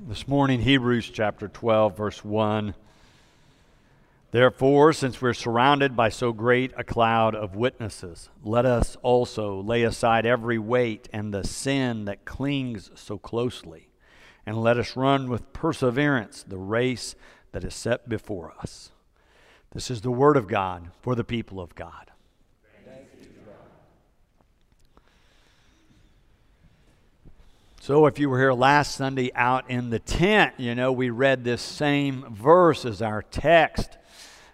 This morning, Hebrews chapter 12, verse 1. Therefore, since we're surrounded by so great a cloud of witnesses, let us also lay aside every weight and the sin that clings so closely, and let us run with perseverance the race that is set before us. This is the word of God for the people of God. So, if you were here last Sunday out in the tent, you know, we read this same verse as our text.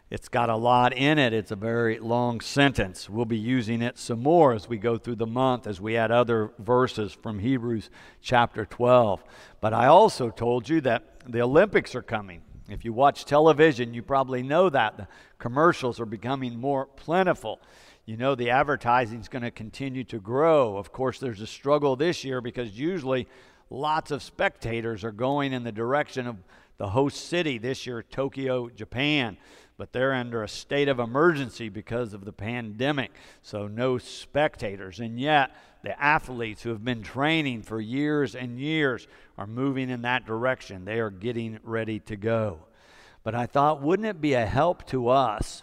It's got a lot in it. It's a very long sentence. We'll be using it some more as we go through the month, as we add other verses from Hebrews chapter 12. But I also told you that the Olympics are coming. If you watch television, you probably know that. The commercials are becoming more plentiful you know the advertising is going to continue to grow. Of course, there's a struggle this year because usually lots of spectators are going in the direction of the host city this year, Tokyo, Japan. But they're under a state of emergency because of the pandemic, so no spectators. And yet, the athletes who have been training for years and years are moving in that direction. They are getting ready to go. But I thought, wouldn't it be a help to us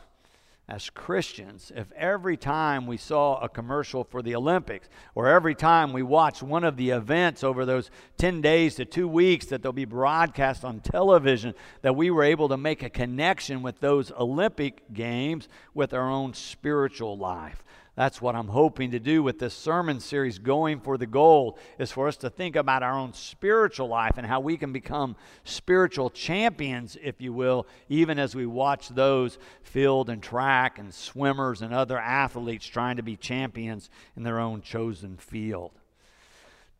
as Christians if every time we saw a commercial for the Olympics or every time we watched one of the events over those 10 days to two weeks that they'll be broadcast on television, that we were able to make a connection with those Olympic games with our own spiritual life. That's what I'm hoping to do with this sermon series, Going for the Gold, is for us to think about our own spiritual life and how we can become spiritual champions, if you will, even as we watch those field and track and swimmers and other athletes trying to be champions in their own chosen field.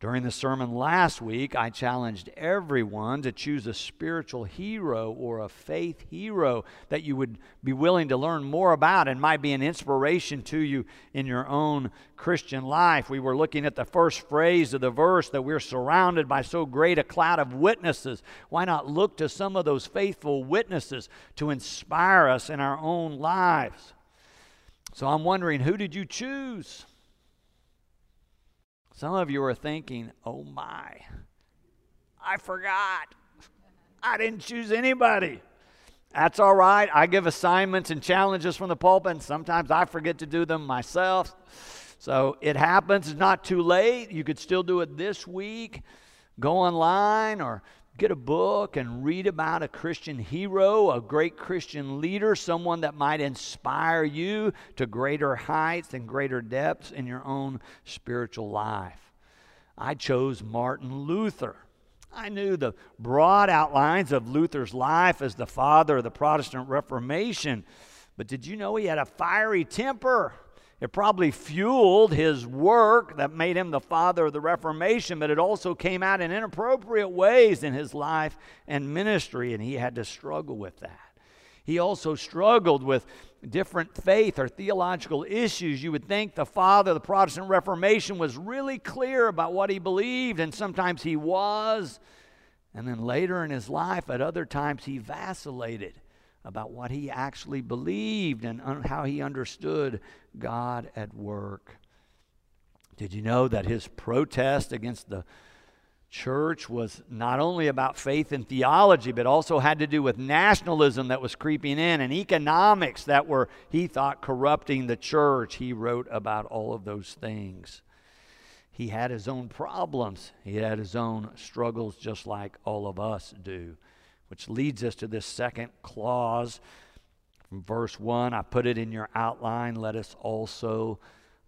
During the sermon last week, I challenged everyone to choose a spiritual hero or a faith hero that you would be willing to learn more about and might be an inspiration to you in your own Christian life. We were looking at the first phrase of the verse that we're surrounded by so great a cloud of witnesses. Why not look to some of those faithful witnesses to inspire us in our own lives? So I'm wondering, who did you choose? Some of you are thinking, oh my, I forgot. I didn't choose anybody. That's all right. I give assignments and challenges from the pulpit, and sometimes I forget to do them myself. So it happens. It's not too late. You could still do it this week. Go online or get a book and read about a Christian hero, a great Christian leader, someone that might inspire you to greater heights and greater depths in your own spiritual life. I chose Martin Luther. I knew the broad outlines of Luther's life as the father of the Protestant Reformation, but did you know he had a fiery temper? It probably fueled his work that made him the father of the Reformation, but it also came out in inappropriate ways in his life and ministry, and he had to struggle with that. He also struggled with different faith or theological issues. You would think the father of the Protestant Reformation was really clear about what he believed, and sometimes he was. And then later in his life, at other times, he vacillated about what he actually believed and un- how he understood God at work. Did you know that his protest against the church was not only about faith and theology, but also had to do with nationalism that was creeping in and economics that were, he thought, corrupting the church? He wrote about all of those things. He had his own problems, he had his own struggles, just like all of us do which leads us to this second clause from verse 1. I put it in your outline. Let us also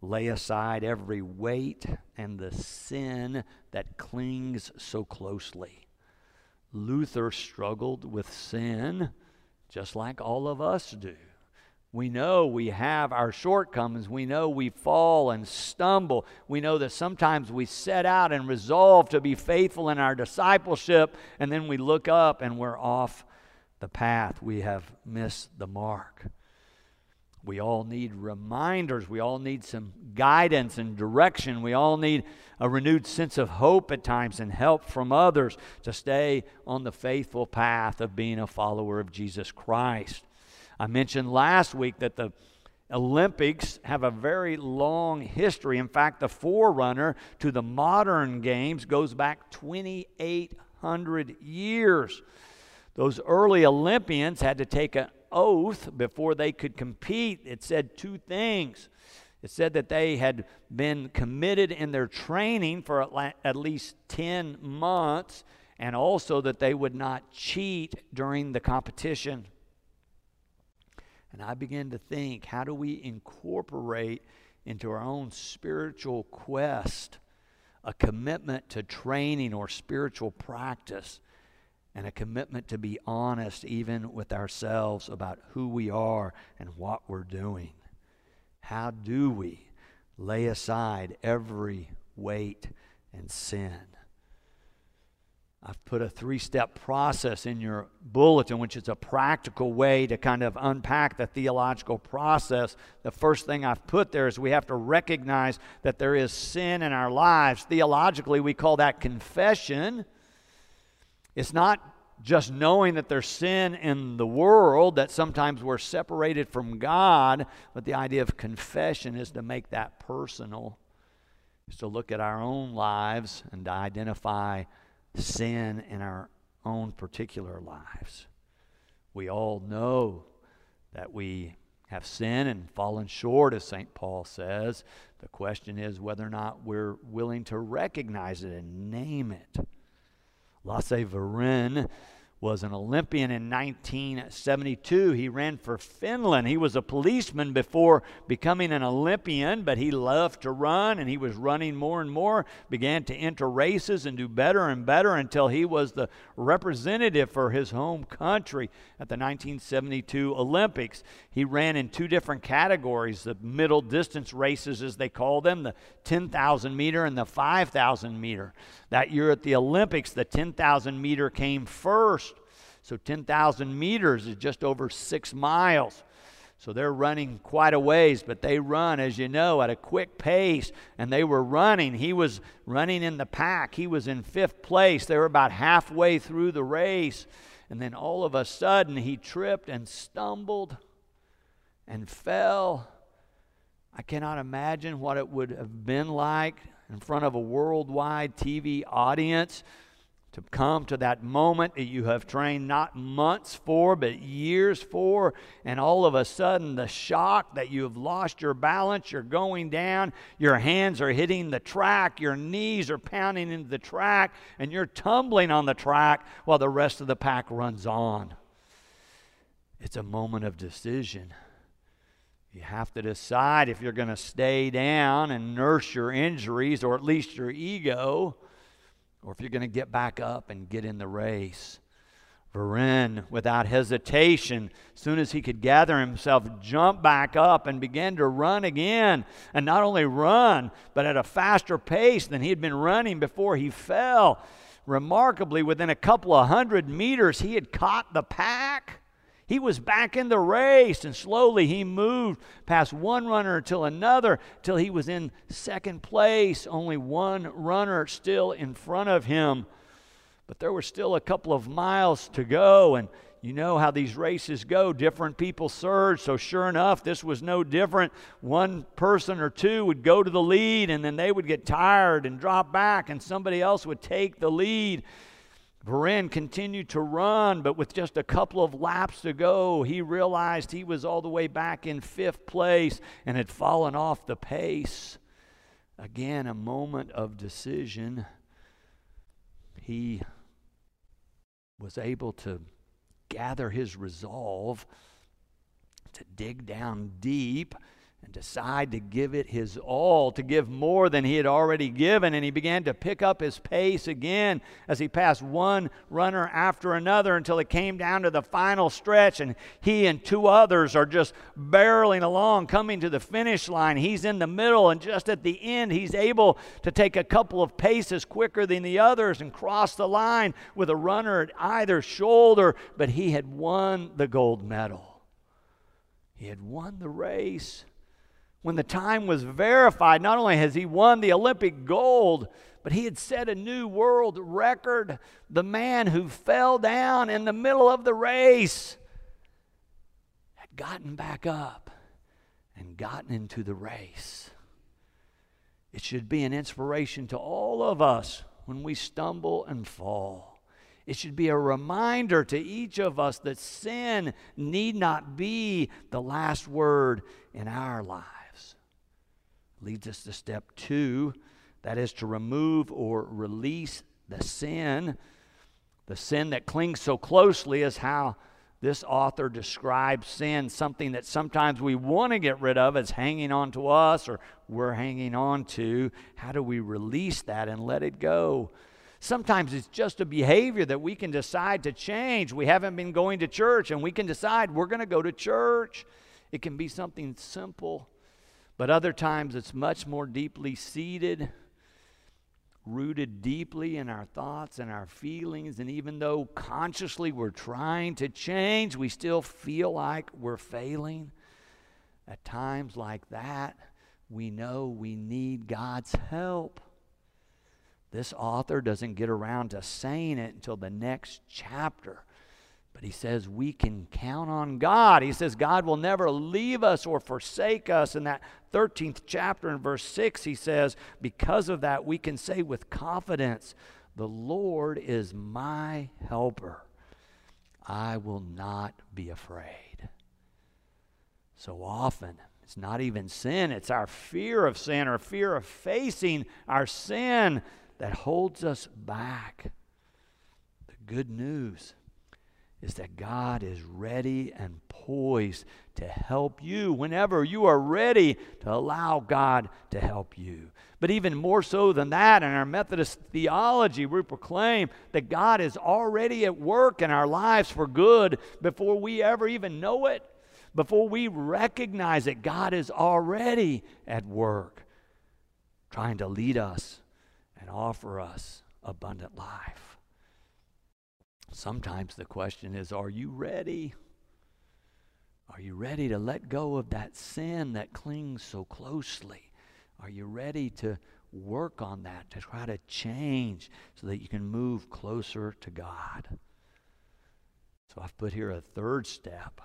lay aside every weight and the sin that clings so closely. Luther struggled with sin just like all of us do. We know we have our shortcomings. We know we fall and stumble. We know that sometimes we set out and resolve to be faithful in our discipleship, and then we look up and we're off the path. We have missed the mark. We all need reminders. We all need some guidance and direction. We all need a renewed sense of hope at times and help from others to stay on the faithful path of being a follower of Jesus Christ. I mentioned last week that the Olympics have a very long history. In fact, the forerunner to the modern games goes back 2,800 years. Those early Olympians had to take an oath before they could compete. It said two things. It said that they had been committed in their training for at least 10 months, and also that they would not cheat during the competition. And I began to think how do we incorporate into our own spiritual quest a commitment to training or spiritual practice and a commitment to be honest even with ourselves about who we are and what we're doing. How do we lay aside every weight and sin? I've put a three step process in your bulletin, which is a practical way to kind of unpack the theological process. The first thing I've put there is we have to recognize that there is sin in our lives. Theologically, we call that confession. It's not just knowing that there's sin in the world, that sometimes we're separated from God, but the idea of confession is to make that personal, is to look at our own lives and to identify sin in our own particular lives. We all know that we have sinned and fallen short, as St. Paul says. The question is whether or not we're willing to recognize it and name it. Lasse Viren was an Olympian in 1972. He ran for Finland. He was a policeman before becoming an Olympian, but he loved to run and he was running more and more, began to enter races and do better and better until he was the representative for his home country at the 1972 Olympics. He ran in two different categories the middle distance races, as they call them, the 10,000 meter and the 5,000 meter. That year at the Olympics, the 10,000 meter came first. So 10,000 meters is just over six miles. So they're running quite a ways, but they run, as you know, at a quick pace. And they were running. He was running in the pack. He was in fifth place. They were about halfway through the race. And then all of a sudden, he tripped and stumbled and fell. I cannot imagine what it would have been like in front of a worldwide TV audience to come to that moment that you have trained not months for, but years for, and all of a sudden the shock that you have lost your balance, you're going down, your hands are hitting the track, your knees are pounding into the track, and you're tumbling on the track while the rest of the pack runs on. It's a moment of decision. You have to decide if you're going to stay down and nurse your injuries or at least your ego or if you're going to get back up and get in the race. Viren, without hesitation, as soon as he could gather himself, jumped back up and began to run again. And not only run, but at a faster pace than he had been running before he fell. Remarkably, within a couple of hundred meters, he had caught the pack. He was back in the race, and slowly he moved past one runner till another till he was in second place, only one runner still in front of him. But there were still a couple of miles to go, and you know how these races go. Different people surge. So, sure enough, this was no different. One person or two would go to the lead, and then they would get tired and drop back, and somebody else would take the lead. Viren continued to run, but with just a couple of laps to go, he realized he was all the way back in fifth place and had fallen off the pace. Again, a moment of decision. He was able to gather his resolve to dig down deep and decide to give it his all, to give more than he had already given. And he began to pick up his pace again as he passed one runner after another until it came down to the final stretch. And he and two others are just barreling along, coming to the finish line. He's in the middle, and just at the end, he's able to take a couple of paces quicker than the others and cross the line with a runner at either shoulder. But he had won the gold medal, he had won the race when the time was verified, not only has he won the Olympic gold, but he had set a new world record. The man who fell down in the middle of the race had gotten back up and gotten into the race. It should be an inspiration to all of us when we stumble and fall. It should be a reminder to each of us that sin need not be the last word in our lives. Leads us to step two that is to remove or release the sin. The sin that clings so closely is how this author describes sin, something that sometimes we want to get rid of as hanging on to us or we're hanging on to. How do we release that and let it go? Sometimes it's just a behavior that we can decide to change. We haven't been going to church and we can decide we're going to go to church. It can be something simple, but other times it's much more deeply seated, rooted deeply in our thoughts and our feelings. And even though consciously we're trying to change, we still feel like we're failing. At times like that, we know we need God's help. This author doesn't get around to saying it until the next chapter. But he says we can count on God. He says God will never leave us or forsake us. In that 13th chapter in verse 6, he says, Because of that, we can say with confidence, The Lord is my helper. I will not be afraid. So often, it's not even sin, it's our fear of sin or fear of facing our sin that holds us back. The good news is that God is ready and poised to help you whenever you are ready to allow God to help you. But even more so than that, in our Methodist theology, we proclaim that God is already at work in our lives for good before we ever even know it, before we recognize it. God is already at work trying to lead us and offer us abundant life. Sometimes the question is Are you ready? Are you ready to let go of that sin that clings so closely? Are you ready to work on that, to try to change so that you can move closer to God? So I've put here a third step.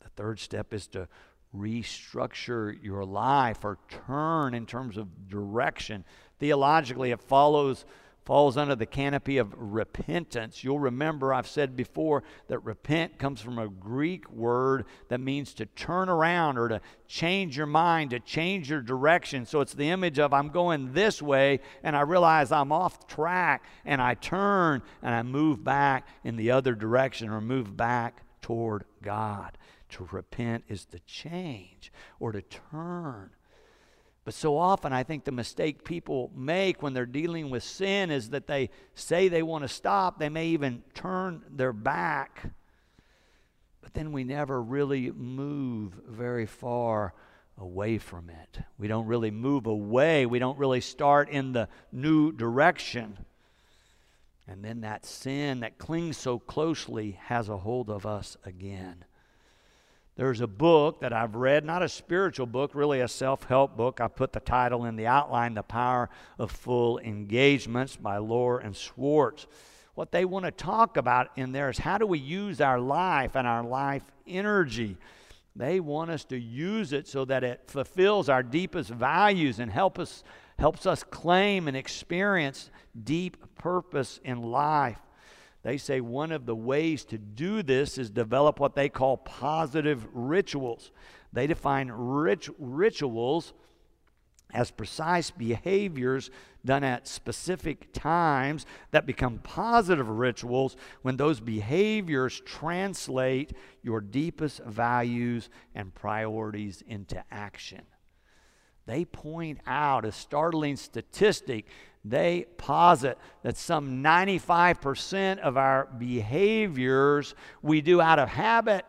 The third step is to restructure your life or turn in terms of direction. Theologically, it follows falls under the canopy of repentance. You'll remember I've said before that repent comes from a Greek word that means to turn around or to change your mind, to change your direction. So it's the image of I'm going this way and I realize I'm off track and I turn and I move back in the other direction or move back toward God. To repent is to change or to turn. But so often, I think the mistake people make when they're dealing with sin is that they say they want to stop. They may even turn their back. But then we never really move very far away from it. We don't really move away. We don't really start in the new direction. And then that sin that clings so closely has a hold of us again. There's a book that I've read, not a spiritual book, really a self help book. I put the title in the outline The Power of Full Engagements by Loehr and Schwartz. What they want to talk about in there is how do we use our life and our life energy. They want us to use it so that it fulfills our deepest values and help us, helps us claim and experience deep purpose in life. They say one of the ways to do this is develop what they call positive rituals. They define rit- rituals as precise behaviors done at specific times that become positive rituals when those behaviors translate your deepest values and priorities into action. They point out a startling statistic they posit that some 95% of our behaviors we do out of habit.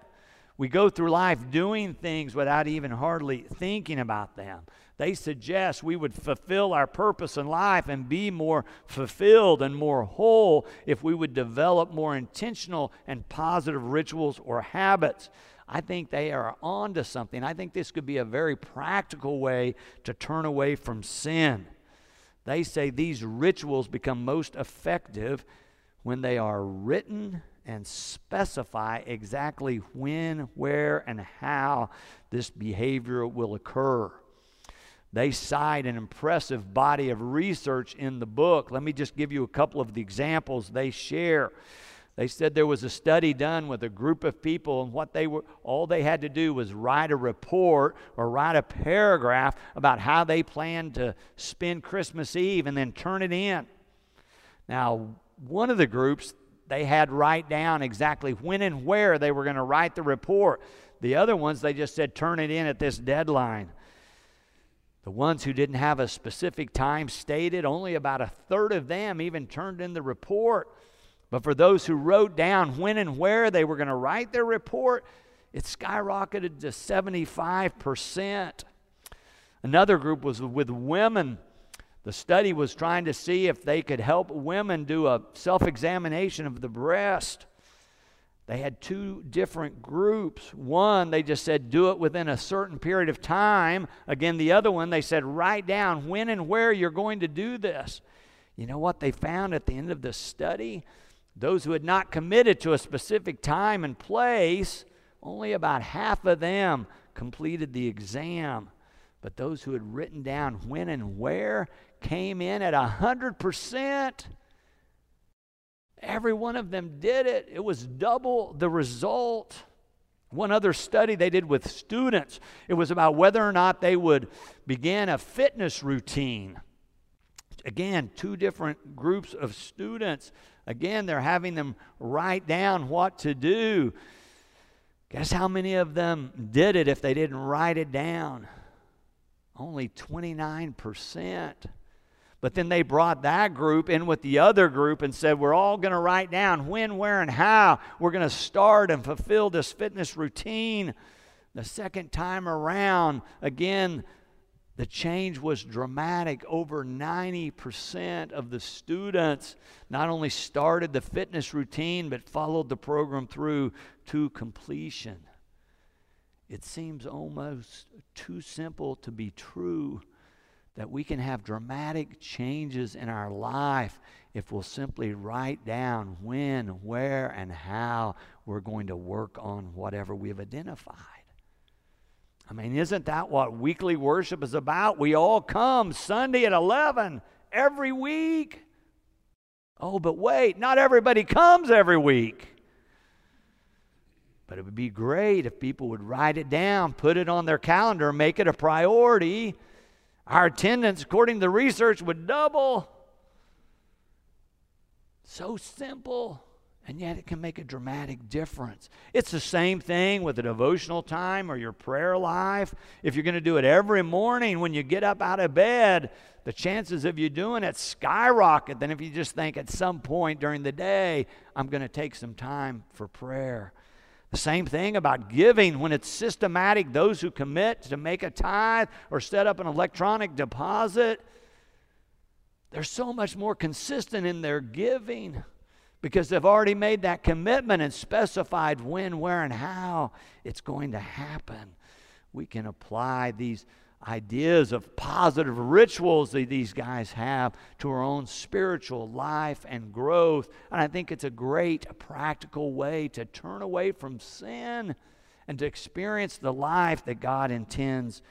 We go through life doing things without even hardly thinking about them. They suggest we would fulfill our purpose in life and be more fulfilled and more whole if we would develop more intentional and positive rituals or habits. I think they are on to something. I think this could be a very practical way to turn away from sin. They say these rituals become most effective when they are written and specify exactly when, where, and how this behavior will occur. They cite an impressive body of research in the book. Let me just give you a couple of the examples they share. They said there was a study done with a group of people, and what they were all they had to do was write a report or write a paragraph about how they planned to spend Christmas Eve and then turn it in. Now, one of the groups they had write down exactly when and where they were going to write the report. The other ones they just said turn it in at this deadline. The ones who didn't have a specific time stated, only about a third of them even turned in the report. But for those who wrote down when and where they were going to write their report, it skyrocketed to 75%. Another group was with women. The study was trying to see if they could help women do a self examination of the breast. They had two different groups. One, they just said, do it within a certain period of time. Again, the other one, they said, write down when and where you're going to do this. You know what they found at the end of the study? Those who had not committed to a specific time and place, only about half of them completed the exam. But those who had written down when and where came in at 100%. Every one of them did it. It was double the result. One other study they did with students, it was about whether or not they would begin a fitness routine. Again, two different groups of students. Again, they're having them write down what to do. Guess how many of them did it if they didn't write it down? Only 29%. But then they brought that group in with the other group and said, We're all going to write down when, where, and how we're going to start and fulfill this fitness routine. The second time around, again, the change was dramatic. Over 90% of the students not only started the fitness routine, but followed the program through to completion. It seems almost too simple to be true that we can have dramatic changes in our life if we'll simply write down when, where, and how we're going to work on whatever we've identified. I mean, isn't that what weekly worship is about? We all come Sunday at 11 every week. Oh, but wait, not everybody comes every week. But it would be great if people would write it down, put it on their calendar, make it a priority. Our attendance, according to the research, would double. So simple and yet it can make a dramatic difference. It's the same thing with a devotional time or your prayer life. If you're going to do it every morning when you get up out of bed, the chances of you doing it skyrocket than if you just think at some point during the day, I'm going to take some time for prayer. The same thing about giving when it's systematic. Those who commit to make a tithe or set up an electronic deposit, they're so much more consistent in their giving because they've already made that commitment and specified when, where, and how it's going to happen. We can apply these ideas of positive rituals that these guys have to our own spiritual life and growth. And I think it's a great practical way to turn away from sin and to experience the life that God intends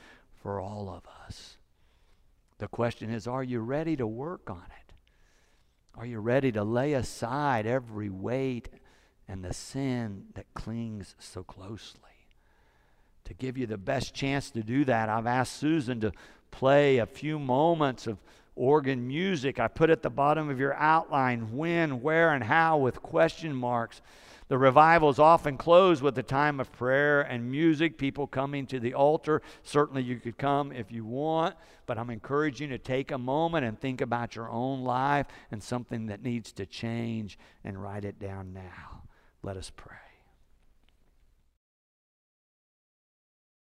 for all of us. The question is are you ready to work on it? Are you ready to lay aside every weight and the sin that clings so closely? To give you the best chance to do that, I've asked Susan to play a few moments of organ music. I put at the bottom of your outline when, where, and how with question marks. The revivals often close with a time of prayer and music, people coming to the altar. Certainly, you could come if you want, but I'm encouraging you to take a moment and think about your own life and something that needs to change and write it down now. Let us pray.